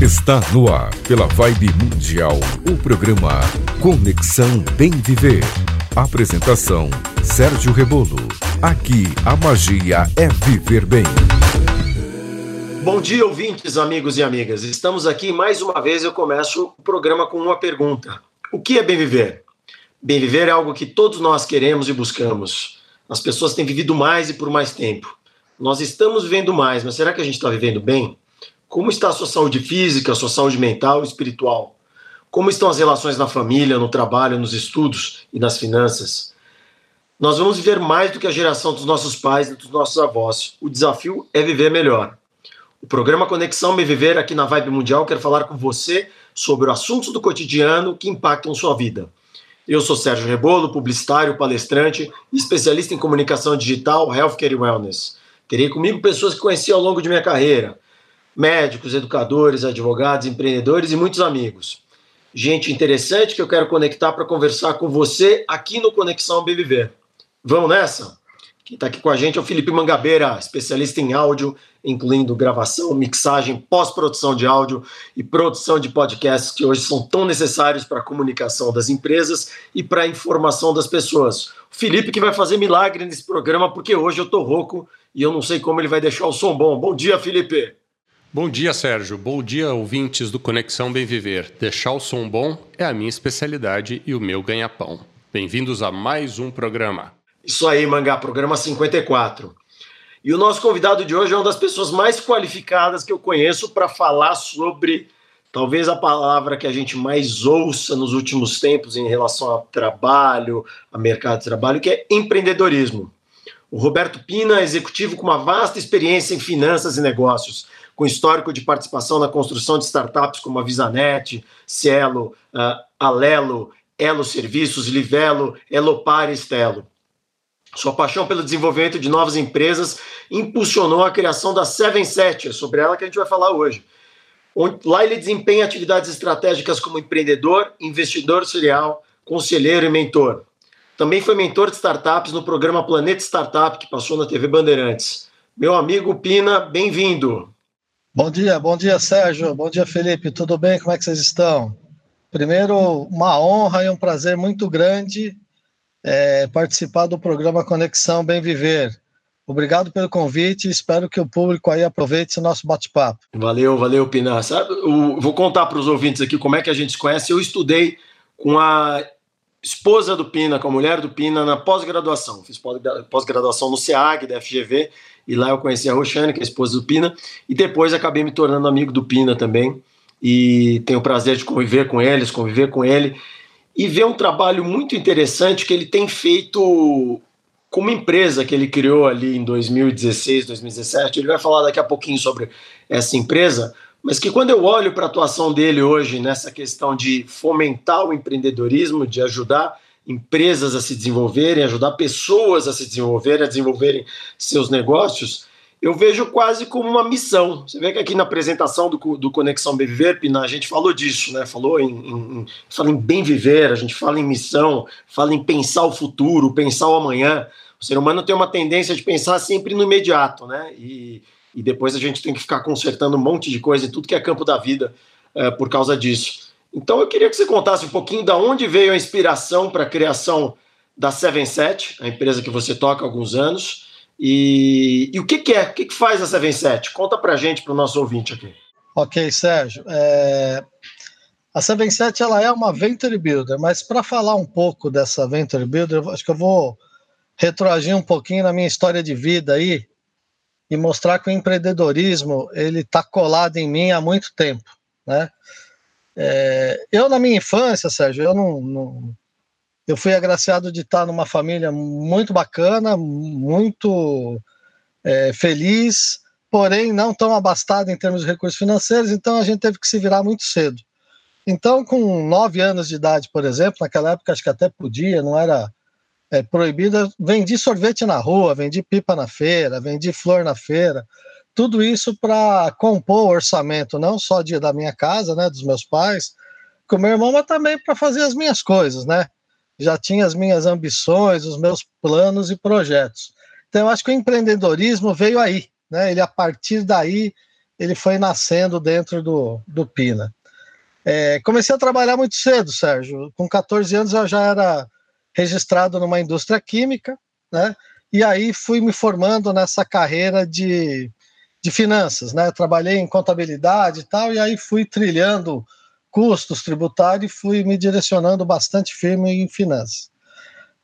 Está no ar, pela Vibe Mundial, o programa Conexão Bem Viver. Apresentação: Sérgio Rebolo. Aqui a magia é viver bem. Bom dia, ouvintes, amigos e amigas. Estamos aqui mais uma vez. Eu começo o programa com uma pergunta: O que é bem viver? Bem viver é algo que todos nós queremos e buscamos. As pessoas têm vivido mais e por mais tempo. Nós estamos vivendo mais, mas será que a gente está vivendo bem? Como está a sua saúde física, a sua saúde mental e espiritual? Como estão as relações na família, no trabalho, nos estudos e nas finanças? Nós vamos viver mais do que a geração dos nossos pais e dos nossos avós. O desafio é viver melhor. O programa Conexão Me Viver aqui na Vibe Mundial quer falar com você sobre assuntos do cotidiano que impactam sua vida. Eu sou Sérgio Rebolo, publicitário, palestrante especialista em comunicação digital, healthcare e wellness. Terei comigo pessoas que conheci ao longo de minha carreira, médicos, educadores, advogados, empreendedores e muitos amigos. Gente interessante que eu quero conectar para conversar com você aqui no Conexão BVV. Vamos nessa? Quem está aqui com a gente é o Felipe Mangabeira, especialista em áudio, incluindo gravação, mixagem, pós-produção de áudio e produção de podcasts que hoje são tão necessários para a comunicação das empresas e para a informação das pessoas. O Felipe que vai fazer milagre nesse programa porque hoje eu estou rouco e eu não sei como ele vai deixar o som bom. Bom dia, Felipe! Bom dia, Sérgio. Bom dia, ouvintes do Conexão Bem Viver. Deixar o som bom é a minha especialidade e o meu ganha-pão. Bem-vindos a mais um programa. Isso aí, Mangá, programa 54. E o nosso convidado de hoje é uma das pessoas mais qualificadas que eu conheço para falar sobre talvez a palavra que a gente mais ouça nos últimos tempos em relação ao trabalho, a mercado de trabalho, que é empreendedorismo. O Roberto Pina, executivo com uma vasta experiência em finanças e negócios com histórico de participação na construção de startups como a Visanet, Cielo, uh, Alelo, Elo Serviços, Livelo, Elopar e Stelo. Sua paixão pelo desenvolvimento de novas empresas impulsionou a criação da Seven Set, é sobre ela que a gente vai falar hoje. Lá ele desempenha atividades estratégicas como empreendedor, investidor serial, conselheiro e mentor. Também foi mentor de startups no programa Planeta Startup, que passou na TV Bandeirantes. Meu amigo Pina, bem-vindo. Bom dia, bom dia, Sérgio. Bom dia, Felipe. Tudo bem? Como é que vocês estão? Primeiro, uma honra e um prazer muito grande é, participar do programa Conexão Bem Viver. Obrigado pelo convite e espero que o público aí aproveite esse nosso bate-papo. Valeu, valeu, Pina. Sabe, eu vou contar para os ouvintes aqui como é que a gente se conhece. Eu estudei com a esposa do Pina, com a mulher do Pina, na pós-graduação. Fiz pós-graduação no SEAG, da FGV, e lá eu conheci a Roxane, que é a esposa do Pina, e depois acabei me tornando amigo do Pina também. E tenho o prazer de conviver com eles, conviver com ele e ver um trabalho muito interessante que ele tem feito com uma empresa que ele criou ali em 2016, 2017. Ele vai falar daqui a pouquinho sobre essa empresa, mas que quando eu olho para a atuação dele hoje nessa questão de fomentar o empreendedorismo, de ajudar empresas a se desenvolverem, ajudar pessoas a se desenvolverem, a desenvolverem seus negócios, eu vejo quase como uma missão. Você vê que aqui na apresentação do, do Conexão Bem Viver, Pina, a gente falou disso, né? Falou em, em, fala em bem viver, a gente fala em missão, fala em pensar o futuro, pensar o amanhã. O ser humano tem uma tendência de pensar sempre no imediato, né? E, e depois a gente tem que ficar consertando um monte de coisa em tudo que é campo da vida é, por causa disso. Então eu queria que você contasse um pouquinho da onde veio a inspiração para a criação da Seven Set, a empresa que você toca há alguns anos, e, e o que, que, é, o que, que faz a Seven Set? Conta para a gente, para o nosso ouvinte aqui. Ok, Sérgio. É... A Seven Set ela é uma Venture Builder, mas para falar um pouco dessa Venture Builder, acho que eu vou retroagir um pouquinho na minha história de vida aí e mostrar que o empreendedorismo ele está colado em mim há muito tempo, né? É, eu, na minha infância, Sérgio, eu não, não, eu fui agraciado de estar numa família muito bacana, muito é, feliz, porém não tão abastada em termos de recursos financeiros, então a gente teve que se virar muito cedo. Então, com nove anos de idade, por exemplo, naquela época acho que até podia, não era é, proibida, vendi sorvete na rua, vendi pipa na feira, vendi flor na feira, tudo isso para compor o orçamento, não só de, da minha casa, né, dos meus pais, com o meu irmão, mas também para fazer as minhas coisas, né? Já tinha as minhas ambições, os meus planos e projetos. Então, eu acho que o empreendedorismo veio aí, né? Ele, a partir daí, ele foi nascendo dentro do, do Pina. É, comecei a trabalhar muito cedo, Sérgio. Com 14 anos eu já era registrado numa indústria química, né? E aí fui me formando nessa carreira de, de finanças, né? Trabalhei em contabilidade e tal, e aí fui trilhando custos tributários e fui me direcionando bastante firme em finanças.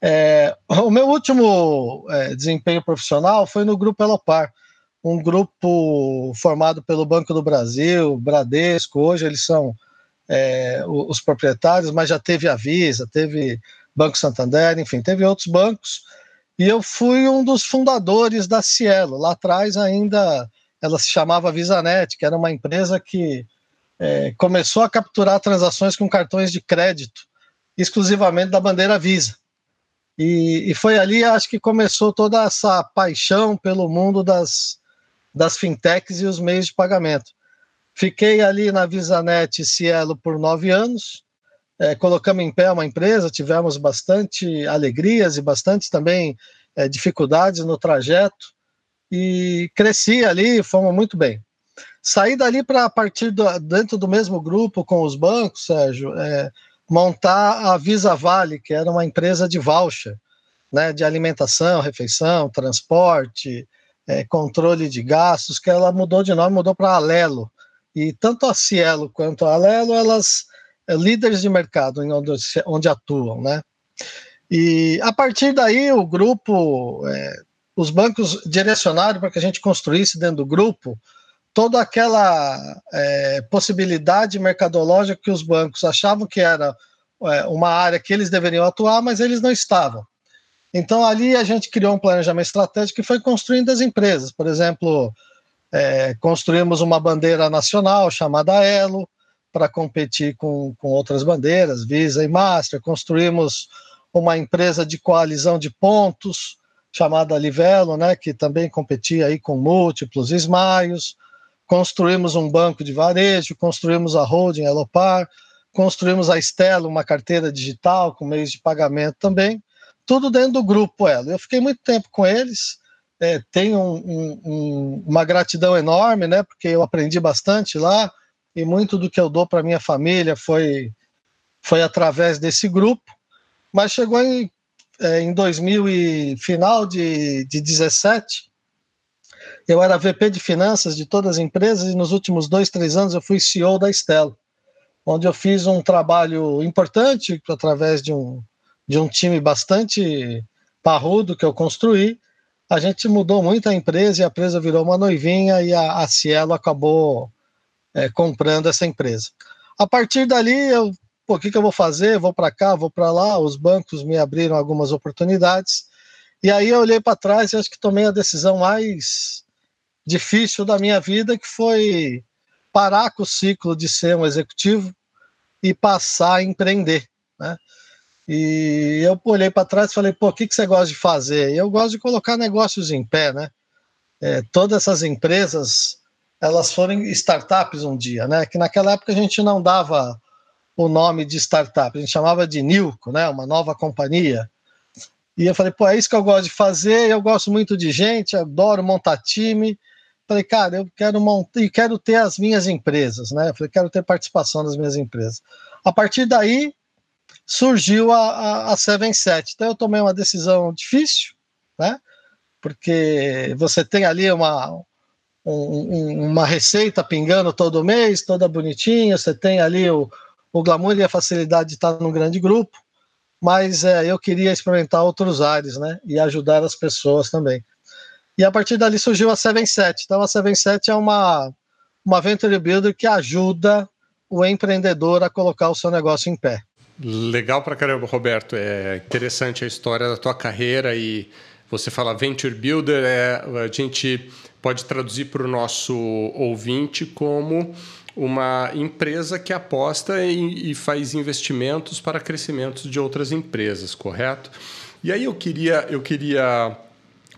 É, o meu último é, desempenho profissional foi no Grupo Elopar, um grupo formado pelo Banco do Brasil, Bradesco, hoje eles são é, os proprietários, mas já teve a Visa, teve Banco Santander, enfim, teve outros bancos, e eu fui um dos fundadores da Cielo. Lá atrás ainda ela se chamava VisaNet, que era uma empresa que é, começou a capturar transações com cartões de crédito exclusivamente da bandeira Visa. E, e, foi ali, acho que começou toda essa paixão pelo mundo das, das fintechs e os meios de pagamento. Fiquei ali na VisaNet Cielo por nove anos, é, colocamos em pé uma empresa, tivemos bastante alegrias e bastante também é, dificuldades no trajeto, e cresci ali, fomos muito bem. Saí dali para partir do, dentro do mesmo grupo com os bancos, Sérgio, é, montar a Visa Vale, que era uma empresa de voucher, né, de alimentação, refeição, transporte, é, controle de gastos, que ela mudou de nome, mudou para Alelo. E tanto a Cielo quanto a Alelo, elas líderes de mercado onde, onde atuam, né? E a partir daí o grupo, é, os bancos direcionaram para que a gente construísse dentro do grupo toda aquela é, possibilidade mercadológica que os bancos achavam que era é, uma área que eles deveriam atuar, mas eles não estavam. Então, ali a gente criou um planejamento estratégico que foi construindo as empresas. Por exemplo, construímos uma bandeira nacional chamada Elo, para competir com, com outras bandeiras, Visa e Master. Construímos uma empresa de coalizão de pontos, chamada Livelo, né, que também competia aí com múltiplos esmaios construímos um banco de varejo, construímos a holding Elopar, construímos a Estela, uma carteira digital com meios de pagamento também, tudo dentro do grupo Elo. Eu fiquei muito tempo com eles, é, tenho um, um, uma gratidão enorme, né, porque eu aprendi bastante lá e muito do que eu dou para minha família foi foi através desse grupo. Mas chegou em, é, em 2000 e final de, de 17, eu era VP de finanças de todas as empresas e nos últimos dois, três anos eu fui CEO da Estela, onde eu fiz um trabalho importante através de um, de um time bastante parrudo que eu construí. A gente mudou muito a empresa e a empresa virou uma noivinha e a, a Cielo acabou é, comprando essa empresa. A partir dali, eu, o que, que eu vou fazer? Vou para cá, vou para lá. Os bancos me abriram algumas oportunidades. E aí eu olhei para trás e acho que tomei a decisão mais difícil da minha vida, que foi parar com o ciclo de ser um executivo e passar a empreender, né? E eu olhei para trás e falei, pô, o que, que você gosta de fazer? Eu gosto de colocar negócios em pé, né? É, todas essas empresas, elas foram startups um dia, né? Que naquela época a gente não dava o nome de startup, a gente chamava de Nilco, né? Uma nova companhia. E eu falei, pô, é isso que eu gosto de fazer, eu gosto muito de gente, adoro montar time, Falei, cara, eu quero montar e quero ter as minhas empresas, né? Eu falei, quero ter participação das minhas empresas. A partir daí surgiu a, a, a 77. Então eu tomei uma decisão difícil, né? Porque você tem ali uma, um, uma receita pingando todo mês, toda bonitinha, você tem ali o, o glamour e a facilidade de estar num grande grupo, mas é, eu queria experimentar outros ares, né? E ajudar as pessoas também. E a partir dali surgiu a 77. Então a 77 é uma, uma venture builder que ajuda o empreendedor a colocar o seu negócio em pé. Legal para caramba, Roberto. É interessante a história da tua carreira e você fala venture builder, é, a gente pode traduzir para o nosso ouvinte como uma empresa que aposta em, e faz investimentos para crescimentos de outras empresas, correto? E aí eu queria, eu queria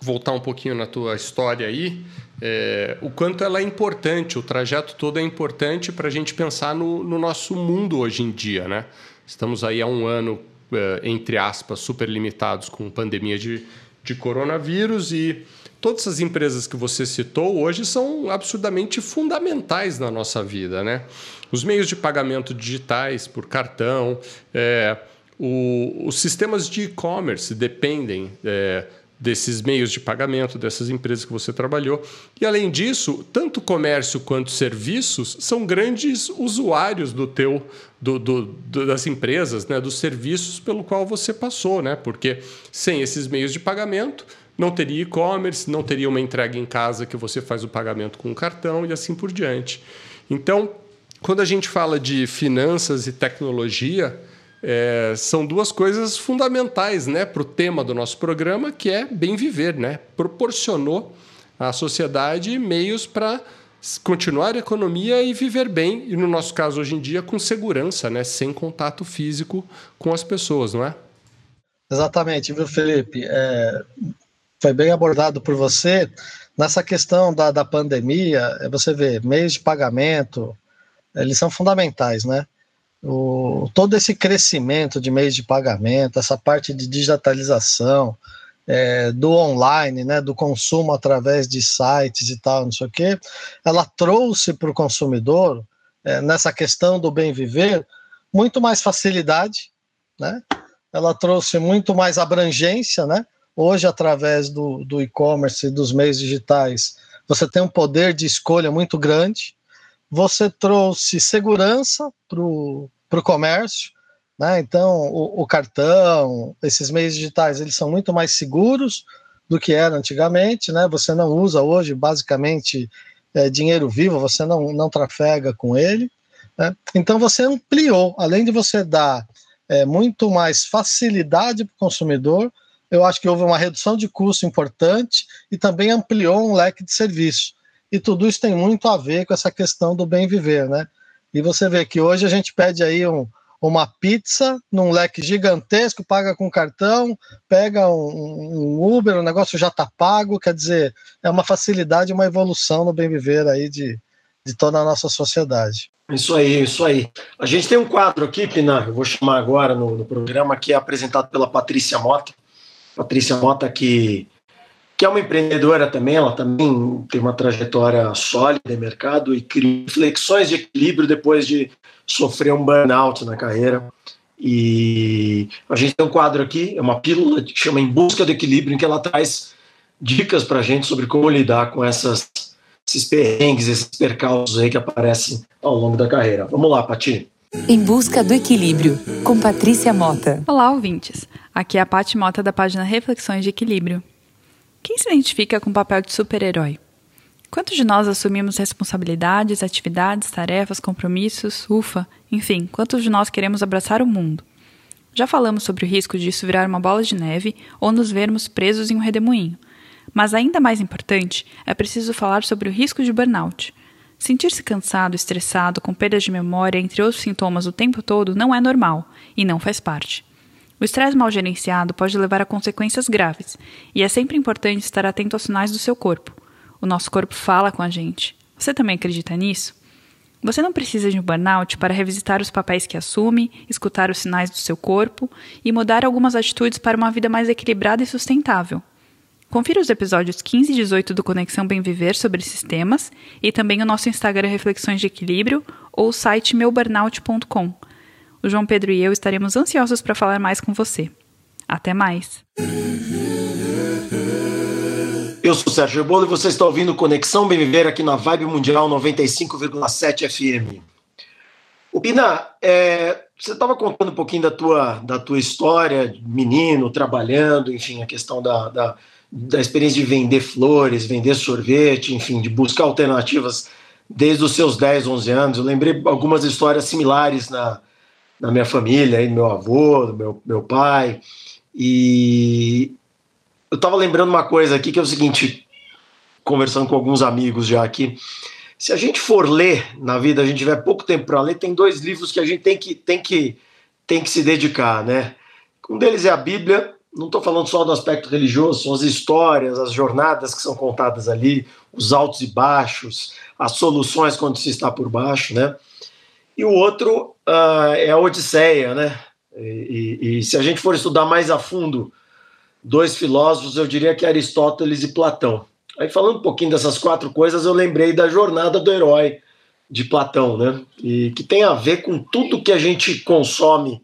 voltar um pouquinho na tua história aí, é, o quanto ela é importante, o trajeto todo é importante para a gente pensar no, no, nosso mundo hoje em dia, né? Estamos aí há um ano, é, entre aspas, super limitados com pandemia de, de coronavírus e todas essas empresas que você citou hoje são absurdamente fundamentais na nossa vida, né? Os meios de pagamento digitais por cartão, é, o, os sistemas de e-commerce dependem é, desses meios de pagamento, dessas empresas que você trabalhou. E além disso, tanto comércio quanto serviços são grandes usuários do teu do, do, do, das empresas, né, dos serviços pelo qual você passou, né? Porque sem esses meios de pagamento não teria e-commerce, não teria uma entrega em casa que você faz o pagamento com o cartão e assim por diante. Então, quando a gente fala de finanças e tecnologia, é, são duas coisas fundamentais né, para o tema do nosso programa, que é bem viver. Né? Proporcionou à sociedade meios para continuar a economia e viver bem, e no nosso caso hoje em dia com segurança, né, sem contato físico com as pessoas, não é? Exatamente, viu, Felipe? É, foi bem abordado por você. Nessa questão da, da pandemia, é, você vê, meios de pagamento, eles são fundamentais, né? O, todo esse crescimento de meios de pagamento, essa parte de digitalização, é, do online, né, do consumo através de sites e tal, não sei o quê, ela trouxe para o consumidor, é, nessa questão do bem viver, muito mais facilidade, né? ela trouxe muito mais abrangência, né? Hoje, através do, do e-commerce e dos meios digitais, você tem um poder de escolha muito grande, você trouxe segurança para o comércio, né? Então, o, o, cartão, esses meios digitais, eles são muito mais seguros do que era antigamente, né? Você não usa hoje, basicamente, é, dinheiro vivo, você não, não trafega com ele. Né? Então, você ampliou, além de você dar é, muito mais facilidade para o consumidor, eu acho que houve uma redução de custo importante e também ampliou um leque de serviço. E tudo isso tem muito a ver com essa questão do bem viver, né? E você vê que hoje a gente pede aí um, uma pizza num leque gigantesco, paga com cartão, pega um, um Uber, o negócio já está pago, quer dizer, é uma facilidade, uma evolução no bem viver aí de, de toda a nossa sociedade. Isso aí, isso aí. A gente tem um quadro aqui, Pina, eu vou chamar agora no, no programa, que é apresentado pela Patrícia Mota. Patrícia Mota, que que é uma empreendedora também, ela também tem uma trajetória sólida em mercado e cria reflexões de equilíbrio depois de sofrer um burnout na carreira. E a gente tem um quadro aqui, é uma pílula que chama Em Busca do Equilíbrio, em que ela traz dicas para a gente sobre como lidar com essas, esses perrengues, esses percalços aí que aparecem ao longo da carreira. Vamos lá, Pati. Em Busca do Equilíbrio, com Patrícia Mota. Olá, ouvintes. Aqui é a Pati Mota da página Reflexões de Equilíbrio. Quem se identifica com o papel de super-herói? Quantos de nós assumimos responsabilidades, atividades, tarefas, compromissos, ufa, enfim, quantos de nós queremos abraçar o mundo? Já falamos sobre o risco de isso virar uma bola de neve ou nos vermos presos em um redemoinho. Mas ainda mais importante, é preciso falar sobre o risco de burnout. Sentir-se cansado, estressado, com perdas de memória, entre outros sintomas o tempo todo não é normal e não faz parte. O estresse mal gerenciado pode levar a consequências graves, e é sempre importante estar atento aos sinais do seu corpo. O nosso corpo fala com a gente. Você também acredita nisso? Você não precisa de um burnout para revisitar os papéis que assume, escutar os sinais do seu corpo e mudar algumas atitudes para uma vida mais equilibrada e sustentável. Confira os episódios 15 e 18 do Conexão Bem Viver sobre esses temas e também o nosso Instagram Reflexões de Equilíbrio ou o site meuburnout.com o João Pedro e eu estaremos ansiosos para falar mais com você. Até mais! Eu sou o Sérgio Rebolo e você está ouvindo Conexão Bem Viver aqui na Vibe Mundial 95,7 FM. O Pina, é, você estava contando um pouquinho da tua, da tua história, menino, trabalhando, enfim, a questão da, da, da experiência de vender flores, vender sorvete, enfim, de buscar alternativas desde os seus 10, 11 anos. Eu lembrei algumas histórias similares na, na minha família, aí, meu avô, meu, meu pai. E eu estava lembrando uma coisa aqui que é o seguinte, conversando com alguns amigos já aqui. Se a gente for ler na vida, a gente tiver pouco tempo para ler, tem dois livros que a gente tem que, tem que, tem que se dedicar, né? Um deles é a Bíblia. Não estou falando só do aspecto religioso, são as histórias, as jornadas que são contadas ali, os altos e baixos, as soluções quando se está por baixo, né? E o outro uh, é a Odisseia, né? E, e, e, se a gente for estudar mais a fundo dois filósofos, eu diria que Aristóteles e Platão. Aí falando um pouquinho dessas quatro coisas, eu lembrei da jornada do herói de Platão, né? E que tem a ver com tudo que a gente consome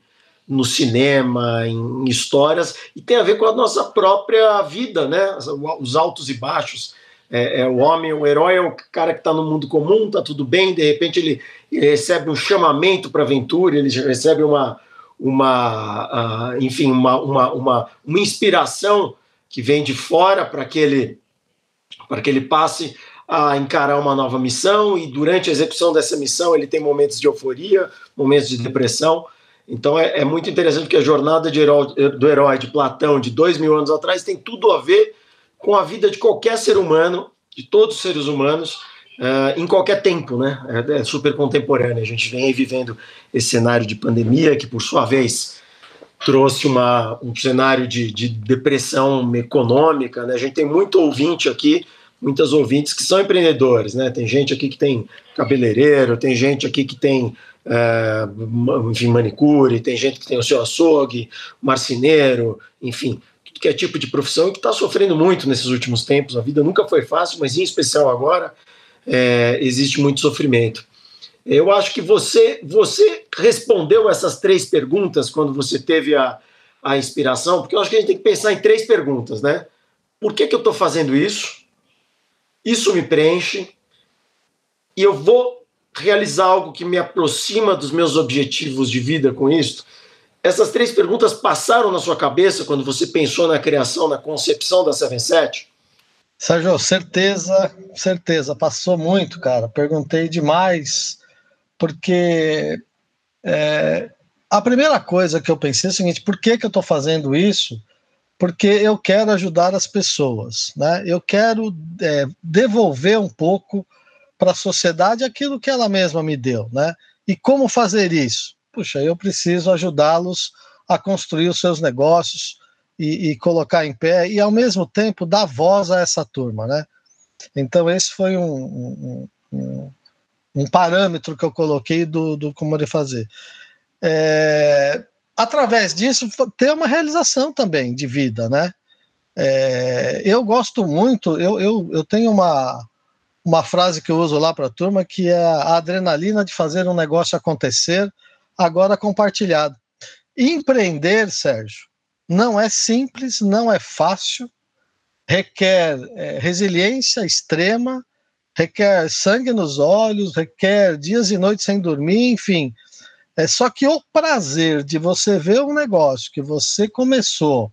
no cinema, em histórias, e tem a ver com a nossa própria vida, né? Os altos e baixos. É, é o homem, o herói é o cara que está no mundo comum, tá tudo bem, de repente ele, ele recebe um chamamento para aventura, ele recebe uma, uma uh, enfim, uma, uma, uma, uma inspiração que vem de fora para que ele que ele passe a encarar uma nova missão e durante a execução dessa missão ele tem momentos de euforia, momentos de depressão. Então é, é muito interessante que a jornada herói, do herói de Platão de dois mil anos atrás tem tudo a ver com a vida de qualquer ser humano, de todos os seres humanos, uh, em qualquer tempo, né? É, é super contemporâneo. A gente vem aí vivendo esse cenário de pandemia que, por sua vez, trouxe uma, um cenário de, de depressão econômica. Né? A gente tem muito ouvinte aqui muitas ouvintes que são empreendedores, né? Tem gente aqui que tem cabeleireiro, tem gente aqui que tem é, enfim, manicure, tem gente que tem o seu açougue, marceneiro, enfim, tudo que é tipo de profissão e que está sofrendo muito nesses últimos tempos. A vida nunca foi fácil, mas em especial agora é, existe muito sofrimento. Eu acho que você, você respondeu essas três perguntas quando você teve a, a inspiração, porque eu acho que a gente tem que pensar em três perguntas, né? Por que, que eu estou fazendo isso? Isso me preenche e eu vou realizar algo que me aproxima dos meus objetivos de vida com isso? Essas três perguntas passaram na sua cabeça quando você pensou na criação, na concepção da 77? Sérgio, certeza, certeza, passou muito, cara. Perguntei demais, porque é, a primeira coisa que eu pensei é o seguinte: por que, que eu estou fazendo isso? porque eu quero ajudar as pessoas, né? Eu quero é, devolver um pouco para a sociedade aquilo que ela mesma me deu, né? E como fazer isso? Puxa, eu preciso ajudá-los a construir os seus negócios e, e, colocar em pé e ao mesmo tempo dar voz a essa turma, né? Então esse foi um, um, um, parâmetro que eu coloquei do, do como ele fazer. É, através disso, ter uma realização também de vida, né? É, eu gosto muito, eu, eu, eu tenho uma, uma frase que eu uso lá para a turma, que é a adrenalina de fazer um negócio acontecer, agora compartilhado. Empreender, Sérgio, não é simples, não é fácil, requer é, resiliência extrema, requer sangue nos olhos, requer dias e noites sem dormir, enfim, é só que o prazer de você ver um negócio que você começou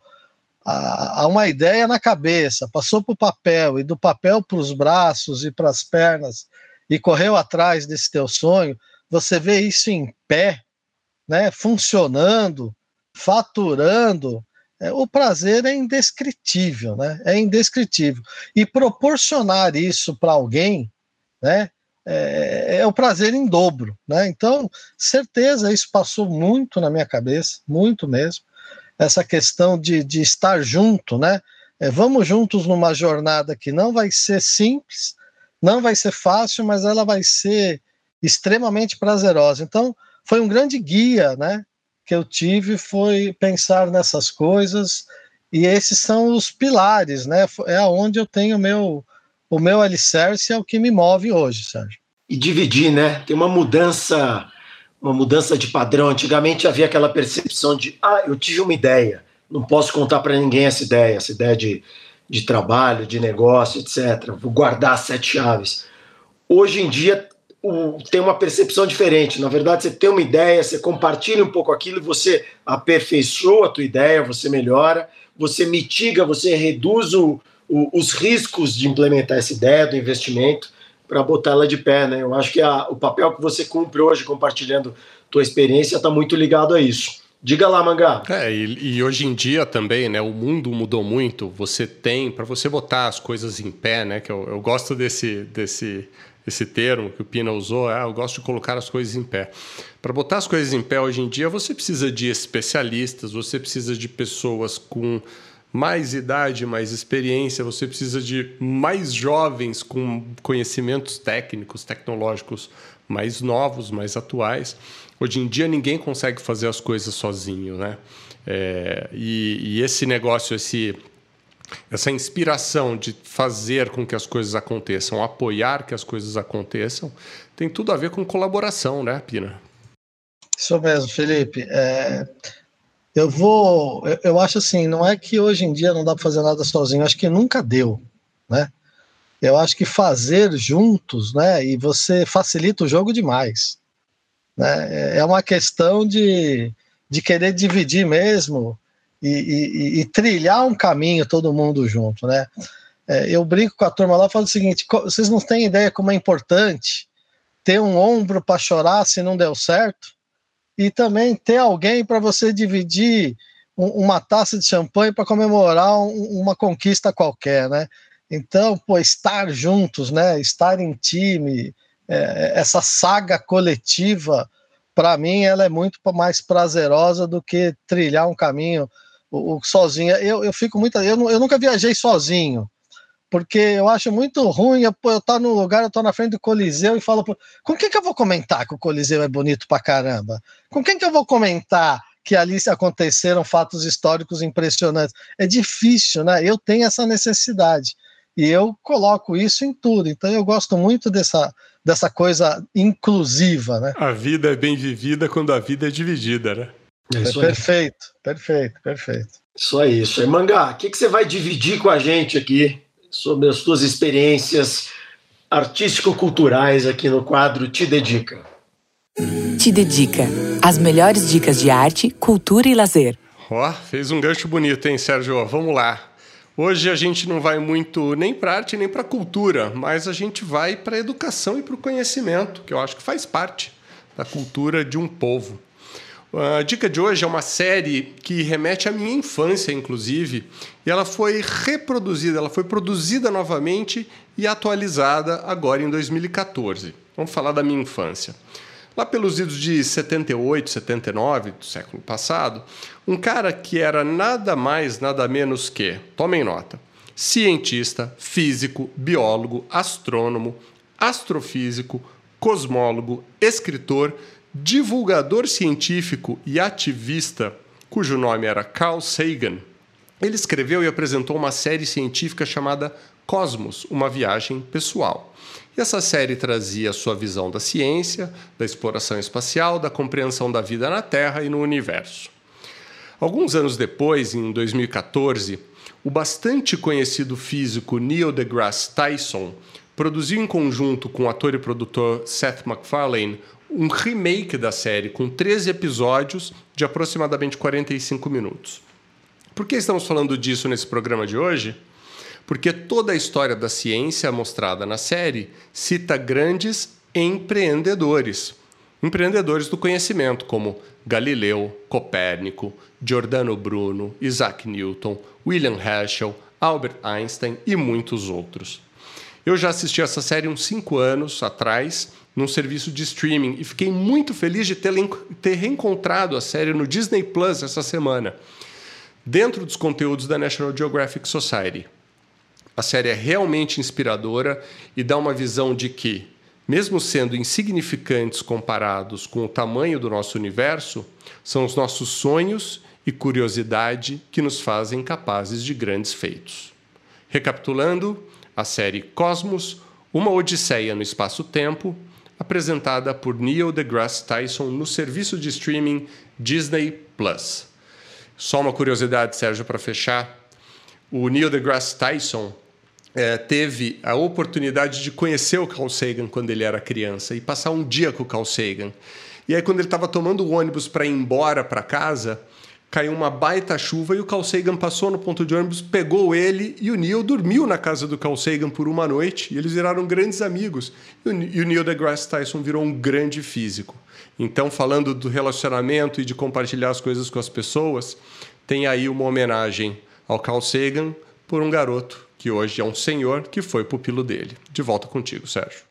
a, a uma ideia na cabeça, passou para o papel e do papel para os braços e para as pernas e correu atrás desse teu sonho, você vê isso em pé, né, funcionando, faturando, é, o prazer é indescritível, né? É indescritível. E proporcionar isso para alguém, né? é, é o prazer em dobro, né? Então, certeza, isso passou muito na minha cabeça, muito mesmo, essa questão de, de estar junto, né? É, vamos juntos numa jornada que não vai ser simples, não vai ser fácil, mas ela vai ser extremamente prazerosa. Então, foi um grande guia, né? Que eu tive foi pensar nessas coisas e esses são os pilares, né? É aonde eu tenho meu o meu alicerce é o que me move hoje, Sérgio. E dividir, né? Tem uma mudança, uma mudança de padrão. Antigamente havia aquela percepção de, ah, eu tive uma ideia, não posso contar para ninguém essa ideia, essa ideia de, de trabalho, de negócio, etc. Vou guardar as sete chaves. Hoje em dia o, tem uma percepção diferente. Na verdade, você tem uma ideia, você compartilha um pouco aquilo, você aperfeiçoa a tua ideia, você melhora, você mitiga, você reduz o, o, os riscos de implementar essa ideia do investimento para botar ela de pé, né? Eu acho que a, o papel que você cumpre hoje compartilhando tua experiência está muito ligado a isso. Diga lá, Mangá. É, e, e, hoje em dia também, né? O mundo mudou muito. Você tem, para você botar as coisas em pé, né? Que eu, eu gosto desse, desse, esse termo que o Pina usou, ah, eu gosto de colocar as coisas em pé. Para botar as coisas em pé hoje em dia, você precisa de especialistas, você precisa de pessoas com mais idade, mais experiência, você precisa de mais jovens com conhecimentos técnicos, tecnológicos mais novos, mais atuais. Hoje em dia ninguém consegue fazer as coisas sozinho, né? É, e, e esse negócio, esse essa inspiração de fazer com que as coisas aconteçam, apoiar que as coisas aconteçam, tem tudo a ver com colaboração, né, Pina? Isso mesmo, Felipe. É, eu vou. Eu, eu, acho assim, não é que hoje em dia não dá para fazer nada sozinho, acho que nunca deu, né? Eu acho que fazer juntos, né? E você facilita o jogo demais. Né? É uma questão de, de querer dividir mesmo e, e, e trilhar um caminho todo mundo junto, né? É, eu brinco com a turma lá e falo o seguinte: vocês não têm ideia como é importante ter um ombro para chorar se não deu certo e também ter alguém para você dividir um, uma taça de champanhe para comemorar um, uma conquista qualquer, né? Então, pô, estar juntos, né? Estar em time, é, essa saga coletiva, para mim, ela é muito mais prazerosa do que trilhar um caminho o, o sozinho. Eu, eu fico muito. Eu, eu nunca viajei sozinho, porque eu acho muito ruim eu, estar tá no lugar, eu estou na frente do Coliseu e falo, com quem que eu vou comentar que o Coliseu é bonito pra caramba? Com quem que eu vou comentar que ali aconteceram fatos históricos impressionantes? É difícil, né? Eu tenho essa necessidade. E eu coloco isso em tudo. Então eu gosto muito dessa, dessa coisa inclusiva, né? A vida é bem vivida quando a vida é dividida, né? É isso perfeito, perfeito, perfeito. Isso aí, isso aí. Mangá, o que, que você vai dividir com a gente aqui sobre as suas experiências artístico-culturais aqui no quadro Te Dedica? Te Dedica. As melhores dicas de arte, cultura e lazer. Ó, oh, fez um gancho bonito, hein, Sérgio? Vamos lá. Hoje a gente não vai muito nem para arte nem para cultura, mas a gente vai para a educação e para o conhecimento, que eu acho que faz parte da cultura de um povo. A dica de hoje é uma série que remete à minha infância, inclusive, e ela foi reproduzida, ela foi produzida novamente e atualizada agora em 2014. Vamos falar da minha infância. Lá pelos idos de 78, 79 do século passado, um cara que era nada mais, nada menos que, tomem nota, cientista, físico, biólogo, astrônomo, astrofísico, cosmólogo, escritor, divulgador científico e ativista, cujo nome era Carl Sagan, ele escreveu e apresentou uma série científica chamada Cosmos, uma viagem pessoal. E essa série trazia sua visão da ciência, da exploração espacial, da compreensão da vida na Terra e no universo. Alguns anos depois, em 2014, o bastante conhecido físico Neil deGrasse Tyson produziu em conjunto com o ator e produtor Seth MacFarlane um remake da série com 13 episódios de aproximadamente 45 minutos. Por que estamos falando disso nesse programa de hoje? Porque toda a história da ciência mostrada na série cita grandes empreendedores, empreendedores do conhecimento, como Galileu, Copérnico, Giordano Bruno, Isaac Newton, William Herschel, Albert Einstein e muitos outros. Eu já assisti essa série uns cinco anos atrás num serviço de streaming e fiquei muito feliz de ter, ter reencontrado a série no Disney Plus essa semana, dentro dos conteúdos da National Geographic Society. A série é realmente inspiradora e dá uma visão de que, mesmo sendo insignificantes comparados com o tamanho do nosso universo, são os nossos sonhos e curiosidade que nos fazem capazes de grandes feitos. Recapitulando, a série Cosmos, uma odisseia no espaço-tempo, apresentada por Neil deGrasse Tyson no serviço de streaming Disney Plus. Só uma curiosidade, Sérgio, para fechar. O Neil deGrasse Tyson é, teve a oportunidade de conhecer o Carl Sagan quando ele era criança e passar um dia com o Carl Sagan. E aí, quando ele estava tomando o ônibus para ir embora para casa, caiu uma baita chuva e o Carl Sagan passou no ponto de ônibus, pegou ele e o Neil dormiu na casa do Carl Sagan por uma noite e eles viraram grandes amigos. E o Neil deGrasse Tyson virou um grande físico. Então, falando do relacionamento e de compartilhar as coisas com as pessoas, tem aí uma homenagem ao Carl Sagan por um garoto que hoje é um senhor que foi pupilo dele. De volta contigo, Sérgio.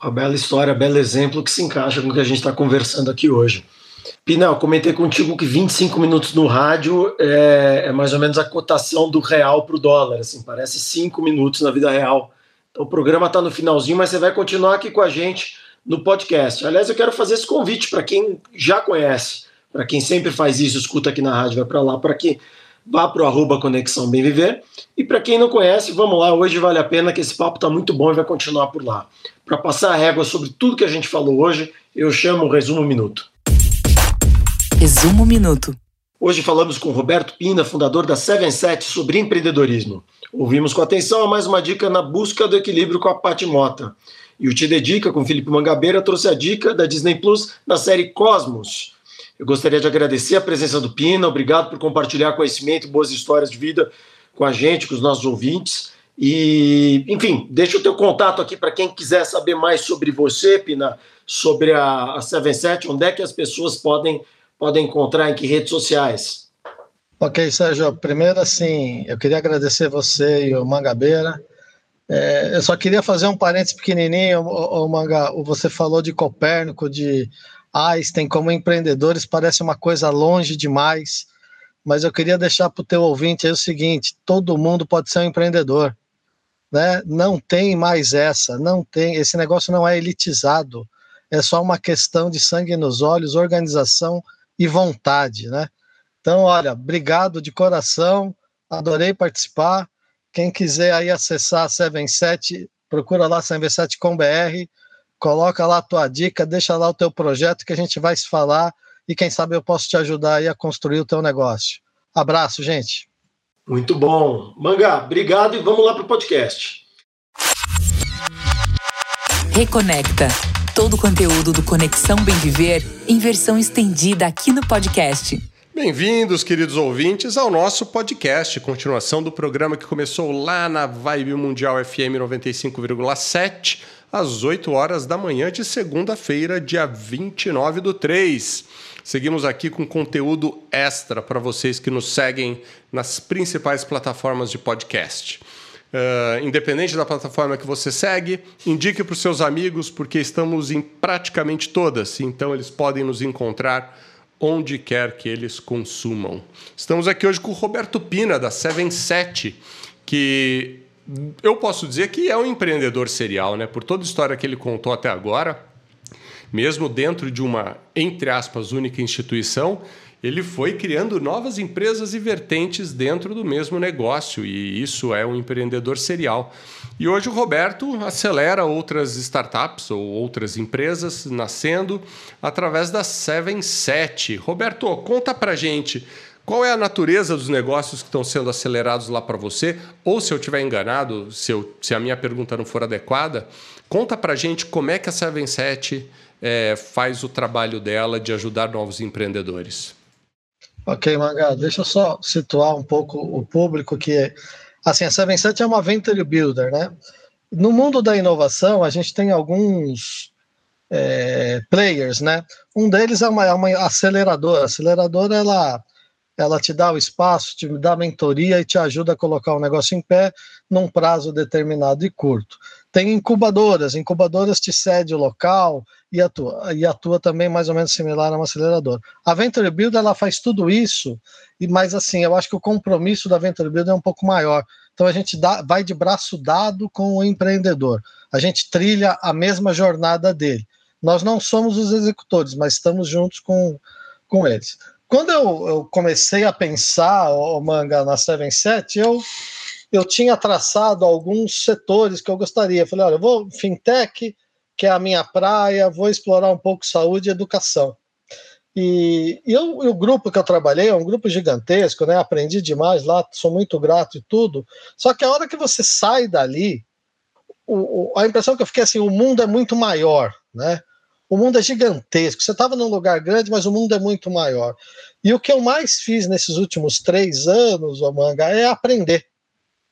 Uma bela história, belo exemplo que se encaixa com o que a gente está conversando aqui hoje. Pinal, comentei contigo que 25 minutos no rádio é, é mais ou menos a cotação do real para o dólar, assim, parece 5 minutos na vida real. Então o programa está no finalzinho, mas você vai continuar aqui com a gente no podcast. Aliás, eu quero fazer esse convite para quem já conhece, para quem sempre faz isso, escuta aqui na rádio, vai para lá, para que vá para o arroba Conexão Bem Viver. E para quem não conhece, vamos lá, hoje vale a pena que esse papo está muito bom e vai continuar por lá. Para passar a régua sobre tudo que a gente falou hoje, eu chamo o Resumo Minuto. Resumo Minuto. Hoje falamos com Roberto Pina, fundador da Seven Set, sobre empreendedorismo. Ouvimos com atenção mais uma dica na busca do equilíbrio com a Pati Mota. E o Te Dedica, com Felipe Mangabeira, trouxe a dica da Disney Plus na série Cosmos. Eu gostaria de agradecer a presença do Pina, obrigado por compartilhar conhecimento e boas histórias de vida com a gente, com os nossos ouvintes. E, enfim, deixa o teu contato aqui para quem quiser saber mais sobre você, Pina, sobre a, a 77, onde é que as pessoas podem, podem encontrar, em que redes sociais? Ok, Sérgio, primeiro assim, eu queria agradecer você e o Mangabeira. É, eu só queria fazer um parênteses pequenininho, o, o Manga, você falou de Copérnico, de Einstein como empreendedores, parece uma coisa longe demais, mas eu queria deixar para o teu ouvinte aí o seguinte, todo mundo pode ser um empreendedor né? Não tem mais essa, não tem, esse negócio não é elitizado, é só uma questão de sangue nos olhos, organização e vontade, né? Então, olha, obrigado de coração, adorei participar. Quem quiser aí acessar a 77, procura lá 77com.br, coloca lá a tua dica, deixa lá o teu projeto que a gente vai se falar e quem sabe eu posso te ajudar aí a construir o teu negócio. Abraço, gente. Muito bom. Mangá, obrigado e vamos lá para o podcast. Reconecta. Todo o conteúdo do Conexão Bem Viver em versão estendida aqui no podcast. Bem-vindos, queridos ouvintes, ao nosso podcast, continuação do programa que começou lá na Vibe Mundial FM 95,7, às 8 horas da manhã de segunda-feira, dia 29 do 3. Seguimos aqui com conteúdo extra para vocês que nos seguem nas principais plataformas de podcast. Uh, independente da plataforma que você segue, indique para os seus amigos, porque estamos em praticamente todas, então eles podem nos encontrar onde quer que eles consumam. Estamos aqui hoje com o Roberto Pina, da 77, que eu posso dizer que é um empreendedor serial, né? Por toda a história que ele contou até agora mesmo dentro de uma, entre aspas, única instituição, ele foi criando novas empresas e vertentes dentro do mesmo negócio, e isso é um empreendedor serial. E hoje o Roberto acelera outras startups ou outras empresas nascendo através da 77. Roberto, conta pra gente qual é a natureza dos negócios que estão sendo acelerados lá para você, ou se eu estiver enganado, se, eu, se a minha pergunta não for adequada, conta pra gente como é que a 77 é, faz o trabalho dela de ajudar novos empreendedores. Ok, Mangá, deixa eu só situar um pouco o público que, assim, a 77 é uma venture builder, né? No mundo da inovação, a gente tem alguns é, players, né? Um deles é uma, é uma aceleradora. A aceleradora, ela, ela te dá o espaço, te dá mentoria e te ajuda a colocar o negócio em pé num prazo determinado e curto. Tem incubadoras, incubadoras te cede o local e atua, e atua também mais ou menos similar a uma aceleradora. A Venture Build ela faz tudo isso, e mas assim, eu acho que o compromisso da Venture Build é um pouco maior. Então a gente dá, vai de braço dado com o empreendedor. A gente trilha a mesma jornada dele. Nós não somos os executores, mas estamos juntos com, com eles. Quando eu, eu comecei a pensar o manga na 77, eu eu tinha traçado alguns setores que eu gostaria. Falei, olha, eu vou fintech, que é a minha praia, vou explorar um pouco saúde e educação. E, e, eu, e o grupo que eu trabalhei é um grupo gigantesco, né? Aprendi demais lá, sou muito grato e tudo. Só que a hora que você sai dali, o, o, a impressão que eu fiquei é assim, o mundo é muito maior, né? O mundo é gigantesco. Você estava num lugar grande, mas o mundo é muito maior. E o que eu mais fiz nesses últimos três anos, o manga, é aprender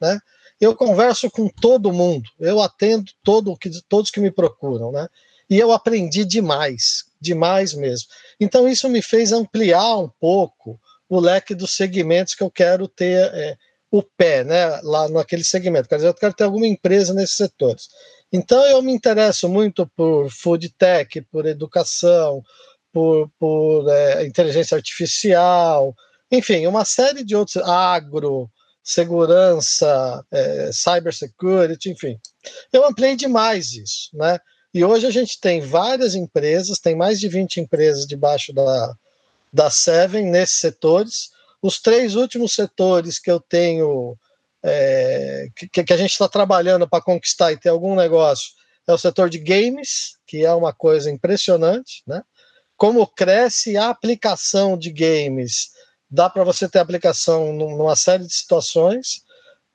né? Eu converso com todo mundo, eu atendo todo, todos que me procuram, né? E eu aprendi demais, demais mesmo. Então isso me fez ampliar um pouco o leque dos segmentos que eu quero ter é, o pé, né? Lá naquele segmento. Quer dizer, eu quero ter alguma empresa nesses setores. Então eu me interesso muito por food tech, por educação, por, por é, inteligência artificial, enfim, uma série de outros, agro, segurança, é, cybersecurity, enfim. Eu ampliei demais isso, né? E hoje a gente tem várias empresas, tem mais de 20 empresas debaixo da, da Seven nesses setores. Os três últimos setores que eu tenho, é, que, que a gente está trabalhando para conquistar e ter algum negócio, é o setor de games, que é uma coisa impressionante, né? Como cresce a aplicação de games, dá para você ter aplicação numa série de situações.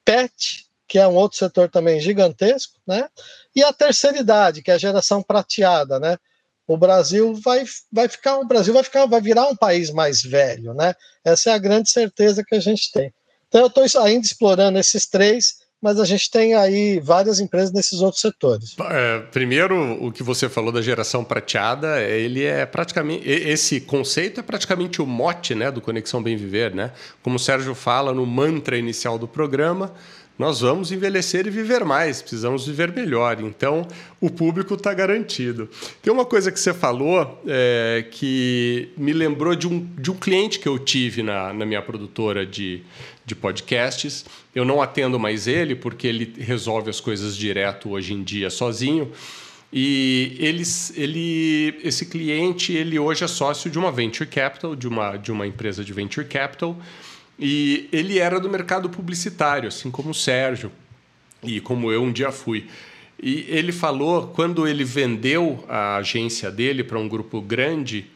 Pet, que é um outro setor também gigantesco, né? E a terceira idade, que é a geração prateada, né? O Brasil vai, vai ficar, o Brasil vai ficar, vai virar um país mais velho, né? Essa é a grande certeza que a gente tem. Então eu estou ainda explorando esses três mas a gente tem aí várias empresas nesses outros setores. É, primeiro, o que você falou da geração prateada, ele é praticamente esse conceito é praticamente o mote, né, do Conexão Bem Viver, né? Como o Sérgio fala no mantra inicial do programa, nós vamos envelhecer e viver mais, precisamos viver melhor. Então, o público está garantido. Tem uma coisa que você falou é, que me lembrou de um, de um cliente que eu tive na, na minha produtora de, de podcasts. Eu não atendo mais ele, porque ele resolve as coisas direto hoje em dia sozinho. E eles, ele, esse cliente, ele hoje é sócio de uma venture capital, de uma, de uma empresa de venture capital. E ele era do mercado publicitário, assim como o Sérgio, e como eu um dia fui. E ele falou, quando ele vendeu a agência dele para um grupo grande,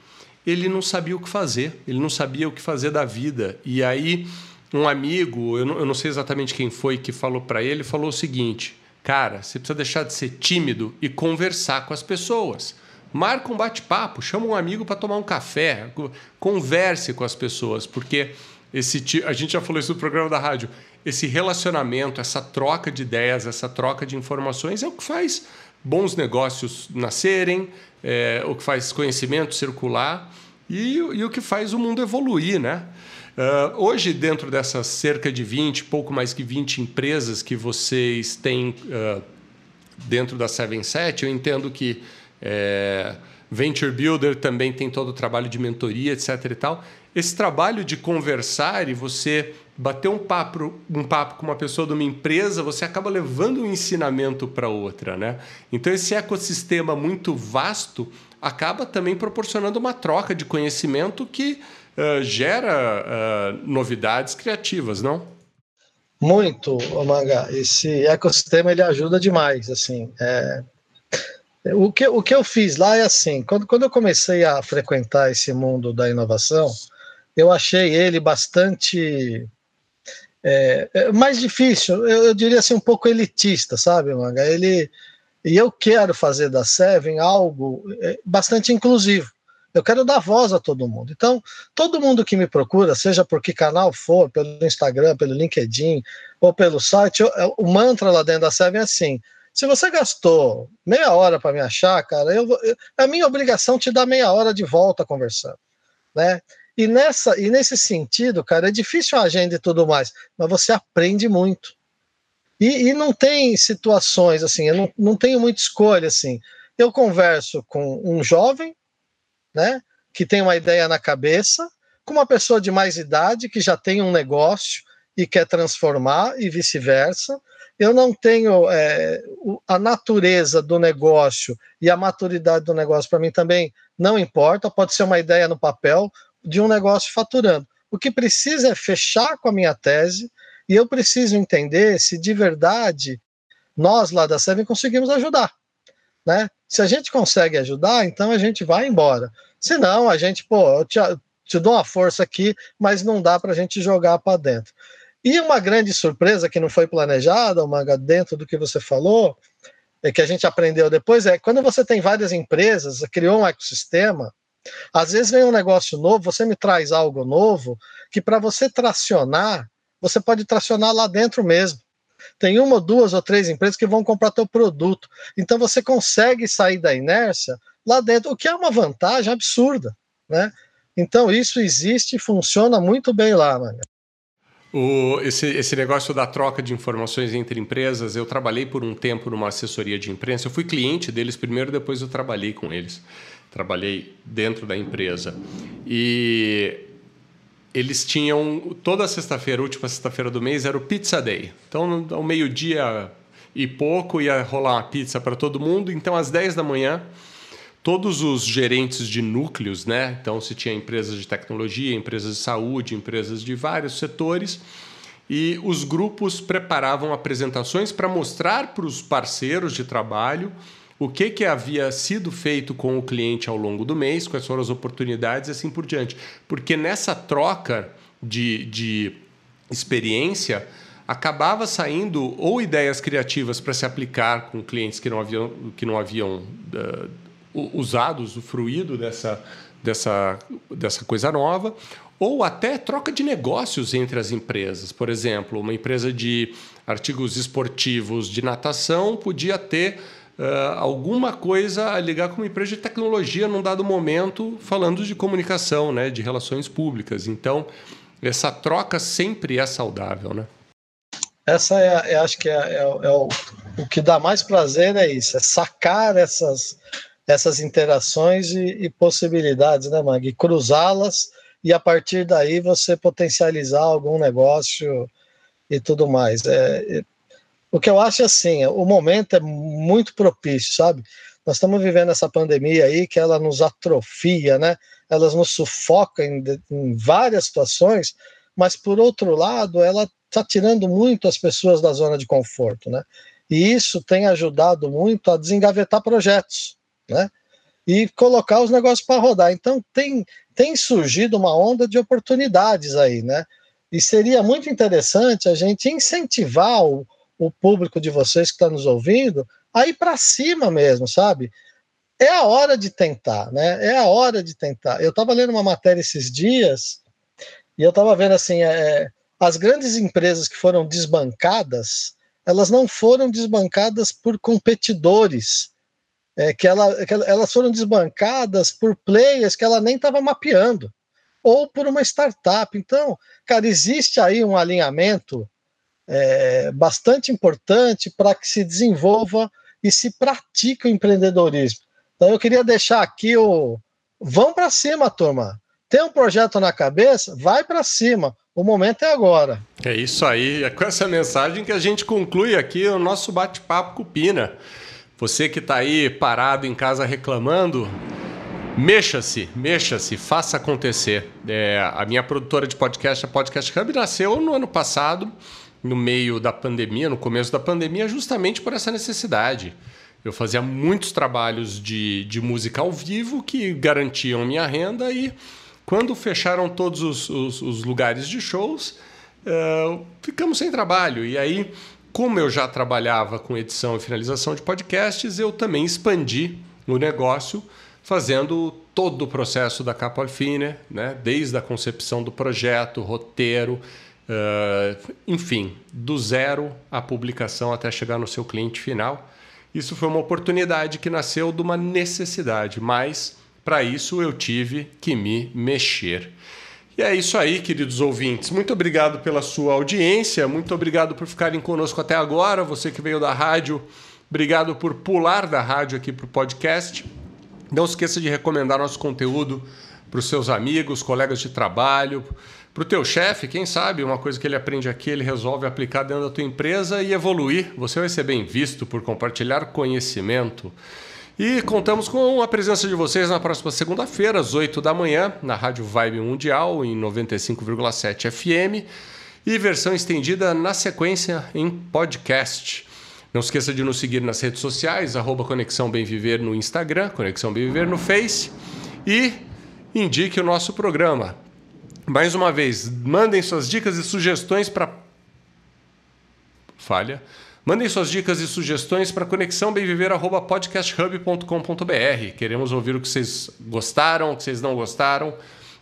ele não sabia o que fazer, ele não sabia o que fazer da vida. E aí, um amigo, eu não, eu não sei exatamente quem foi, que falou para ele, falou o seguinte: Cara, você precisa deixar de ser tímido e conversar com as pessoas. Marca um bate-papo, chama um amigo para tomar um café, converse com as pessoas, porque esse a gente já falou isso no programa da rádio. Esse relacionamento, essa troca de ideias, essa troca de informações é o que faz bons negócios nascerem, é, o que faz conhecimento circular e, e o que faz o mundo evoluir, né? Uh, hoje, dentro dessas cerca de 20, pouco mais que 20 empresas que vocês têm uh, dentro da 77, eu entendo que é, Venture Builder também tem todo o trabalho de mentoria, etc. e tal. Esse trabalho de conversar e você bater um papo, um papo com uma pessoa de uma empresa, você acaba levando um ensinamento para outra, né? Então esse ecossistema muito vasto acaba também proporcionando uma troca de conhecimento que uh, gera uh, novidades criativas, não? Muito, Manga. Esse ecossistema ele ajuda demais, assim. É... O que, o que eu fiz lá é assim, quando, quando eu comecei a frequentar esse mundo da inovação, eu achei ele bastante é, é, mais difícil, eu, eu, diria assim, um pouco elitista, sabe, Manga? Ele, e eu quero fazer da Seven algo é, bastante inclusivo. Eu quero dar voz a todo mundo. Então, todo mundo que me procura, seja por que canal for, pelo Instagram, pelo LinkedIn ou pelo site, eu, o mantra lá dentro da Seven é assim: se você gastou meia hora para me achar, cara, eu, eu, é a minha obrigação te dar meia hora de volta conversando, né? E, nessa, e nesse sentido, cara, é difícil a agenda e tudo mais, mas você aprende muito. E, e não tem situações assim, eu não, não tenho muita escolha assim. Eu converso com um jovem, né, que tem uma ideia na cabeça, com uma pessoa de mais idade que já tem um negócio e quer transformar e vice-versa. Eu não tenho é, a natureza do negócio e a maturidade do negócio para mim também não importa. Pode ser uma ideia no papel, de um negócio faturando. O que precisa é fechar com a minha tese e eu preciso entender se de verdade nós lá da Seven conseguimos ajudar. Né? Se a gente consegue ajudar, então a gente vai embora. Se não, a gente, pô, eu te, te dou uma força aqui, mas não dá para a gente jogar para dentro. E uma grande surpresa que não foi planejada, Manga, dentro do que você falou, é que a gente aprendeu depois, é quando você tem várias empresas, criou um ecossistema, às vezes vem um negócio novo, você me traz algo novo, que para você tracionar, você pode tracionar lá dentro mesmo. Tem uma, duas ou três empresas que vão comprar teu produto. Então você consegue sair da inércia lá dentro, o que é uma vantagem absurda, né? Então isso existe e funciona muito bem lá, mano. O, esse, esse negócio da troca de informações entre empresas, eu trabalhei por um tempo numa assessoria de imprensa. Eu fui cliente deles primeiro, depois eu trabalhei com eles trabalhei dentro da empresa. E eles tinham toda sexta-feira, última sexta-feira do mês, era o Pizza Day. Então, ao meio-dia, e pouco, ia rolar uma pizza para todo mundo. Então, às 10 da manhã, todos os gerentes de núcleos, né? Então, se tinha empresas de tecnologia, empresas de saúde, empresas de vários setores, e os grupos preparavam apresentações para mostrar para os parceiros de trabalho o que, que havia sido feito com o cliente ao longo do mês, quais foram as oportunidades e assim por diante. Porque nessa troca de, de experiência, acabava saindo ou ideias criativas para se aplicar com clientes que não haviam, que não haviam uh, usado, usufruído dessa, dessa, dessa coisa nova, ou até troca de negócios entre as empresas. Por exemplo, uma empresa de artigos esportivos de natação podia ter uh, alguma coisa a ligar com uma empresa de tecnologia num dado momento, falando de comunicação, né, de relações públicas. Então, essa troca sempre é saudável, né? Essa é, é acho que é, é, é o, o que dá mais prazer é isso, é sacar essas, essas interações e, e possibilidades, né, Mag? Cruzá-las e a partir daí você potencializar algum negócio e tudo mais. É, é o que eu acho assim, o momento é muito propício, sabe? Nós estamos vivendo essa pandemia aí que ela nos atrofia, né? Ela nos sufoca em, em várias situações, mas por outro lado, ela está tirando muito as pessoas da zona de conforto, né? E isso tem ajudado muito a desengavetar projetos, né? E colocar os negócios para rodar. Então tem tem surgido uma onda de oportunidades aí, né? E seria muito interessante a gente incentivar o, o público de vocês que está nos ouvindo a ir para cima mesmo, sabe? É a hora de tentar, né? É a hora de tentar. Eu estava lendo uma matéria esses dias e eu estava vendo assim, é, as grandes empresas que foram desbancadas, elas não foram desbancadas por competidores, é, que, ela, que elas foram desbancadas por players que ela nem estava mapeando, ou por uma startup. Então, cara, existe aí um alinhamento é, bastante importante para que se desenvolva e se pratique o empreendedorismo. Então eu queria deixar aqui o vão para cima, turma. Tem um projeto na cabeça, vai para cima. O momento é agora. É isso aí. É com essa mensagem que a gente conclui aqui o nosso bate-papo com o Pina. Você que está aí parado em casa reclamando, mexa-se, mexa-se, faça acontecer. É, a minha produtora de podcast, a Podcast Hub, nasceu no ano passado no meio da pandemia, no começo da pandemia, justamente por essa necessidade. Eu fazia muitos trabalhos de, de música ao vivo que garantiam minha renda e quando fecharam todos os, os, os lugares de shows, uh, ficamos sem trabalho. E aí, como eu já trabalhava com edição e finalização de podcasts, eu também expandi o negócio fazendo todo o processo da capa Alfine, né? desde a concepção do projeto, roteiro, Uh, enfim, do zero à publicação até chegar no seu cliente final. Isso foi uma oportunidade que nasceu de uma necessidade, mas para isso eu tive que me mexer. E é isso aí, queridos ouvintes. Muito obrigado pela sua audiência, muito obrigado por ficarem conosco até agora. Você que veio da rádio, obrigado por pular da rádio aqui para o podcast. Não esqueça de recomendar nosso conteúdo para os seus amigos, colegas de trabalho para o teu chefe, quem sabe uma coisa que ele aprende aqui, ele resolve aplicar dentro da tua empresa e evoluir. Você vai ser bem visto por compartilhar conhecimento. E contamos com a presença de vocês na próxima segunda-feira, às 8 da manhã, na Rádio Vibe Mundial, em 95,7 FM, e versão estendida na sequência em podcast. Não esqueça de nos seguir nas redes sociais, arroba Conexão Bem Viver no Instagram, Conexão Bem Viver no Face, e indique o nosso programa mais uma vez, mandem suas dicas e sugestões para. Falha. Mandem suas dicas e sugestões para conexãobemviver.podcasthub.com.br. Queremos ouvir o que vocês gostaram, o que vocês não gostaram.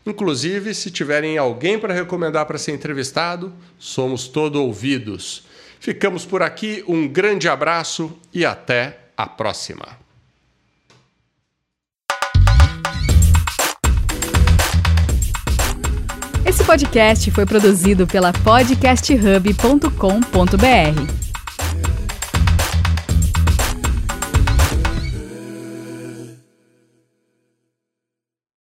Inclusive, se tiverem alguém para recomendar para ser entrevistado, somos todo ouvidos. Ficamos por aqui, um grande abraço e até a próxima. Esse podcast foi produzido pela podcasthub.com.br.